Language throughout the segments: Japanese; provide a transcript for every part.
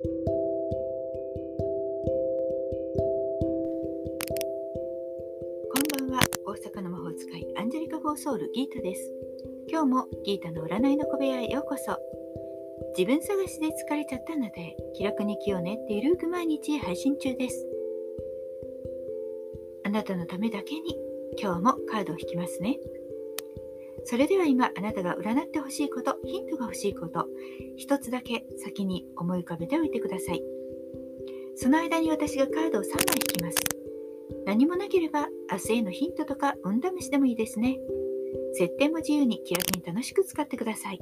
こんばんは。大阪の魔法使いアンジェリカ・フォーソウルギータです。今日もギータの占いの小部屋へようこそ。自分探しで疲れちゃったので気楽に気を練ってゆるく毎日配信中です。あなたのためだけに今日もカードを引きますね。それでは今あなたが占ってほしいことヒントが欲しいこと一つだけ先に思い浮かべておいてくださいその間に私がカードを3枚引きます何もなければ明日へのヒントとか運試しでもいいですね設定も自由に気楽に楽しく使ってください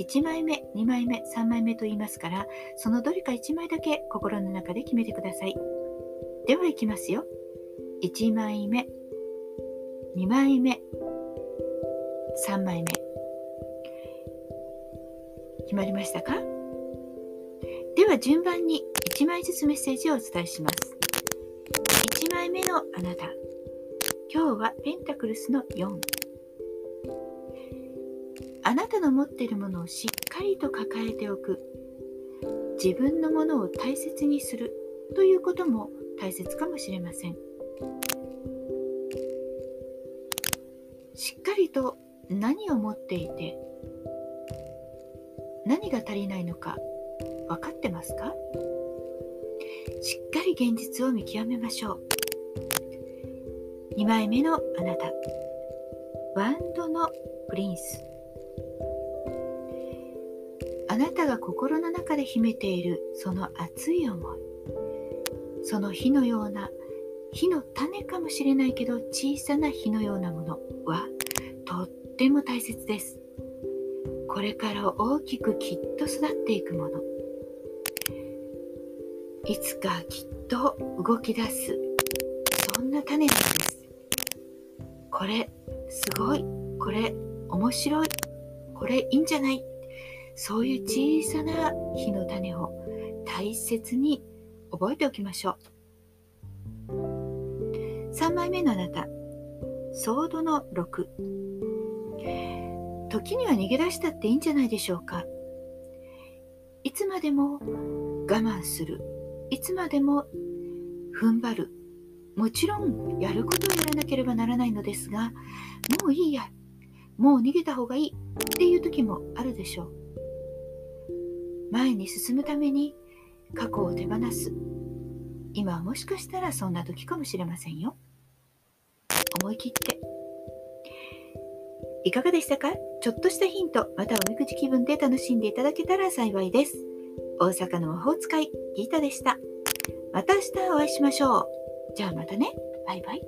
1枚目、2枚目、3枚目と言いますから、そのどれか1枚だけ心の中で決めてください。では、いきますよ。1枚目、2枚目、3枚目。決まりましたか？では、順番に1枚ずつメッセージをお伝えします。1枚目のあなた。今日はペンタクルスの4。あなたの持っているものをしっかりと抱えておく自分のものを大切にするということも大切かもしれませんしっかりと何を持っていて何が足りないのか分かってますか？しっかり現実を見極めましょう。2枚目のあなた。ワンドのプリンス。あなたが心の中で秘めているその熱い思い。その火のような火の種かもしれないけど小さな火のようなものはとっても大切です。これから大きくきっと育っていくもの。いつかきっと動き出す。そんな種なんです。これすごい。これ面白い。これいいんじゃない。そういう小さな火の種を大切に覚えておきましょう。3枚目のあなた。ソードの6時には逃げ出したっていいんじゃないでしょうか。いつまでも我慢する。いつまでも踏ん張る。もちろんやることをやらなければならないのですがもういいや。もう逃げた方がいい。っていう時もあるでしょう。前に進むために過去を手放す。今はもしかしたらそんな時かもしれませんよ。思い切って。いかがでしたか？ちょっとしたヒントまたおみくじ気分で楽しんでいただけたら幸いです。大阪の魔法使いギータでした。また明日お会いしましょう。じゃあまたね。バイバイ。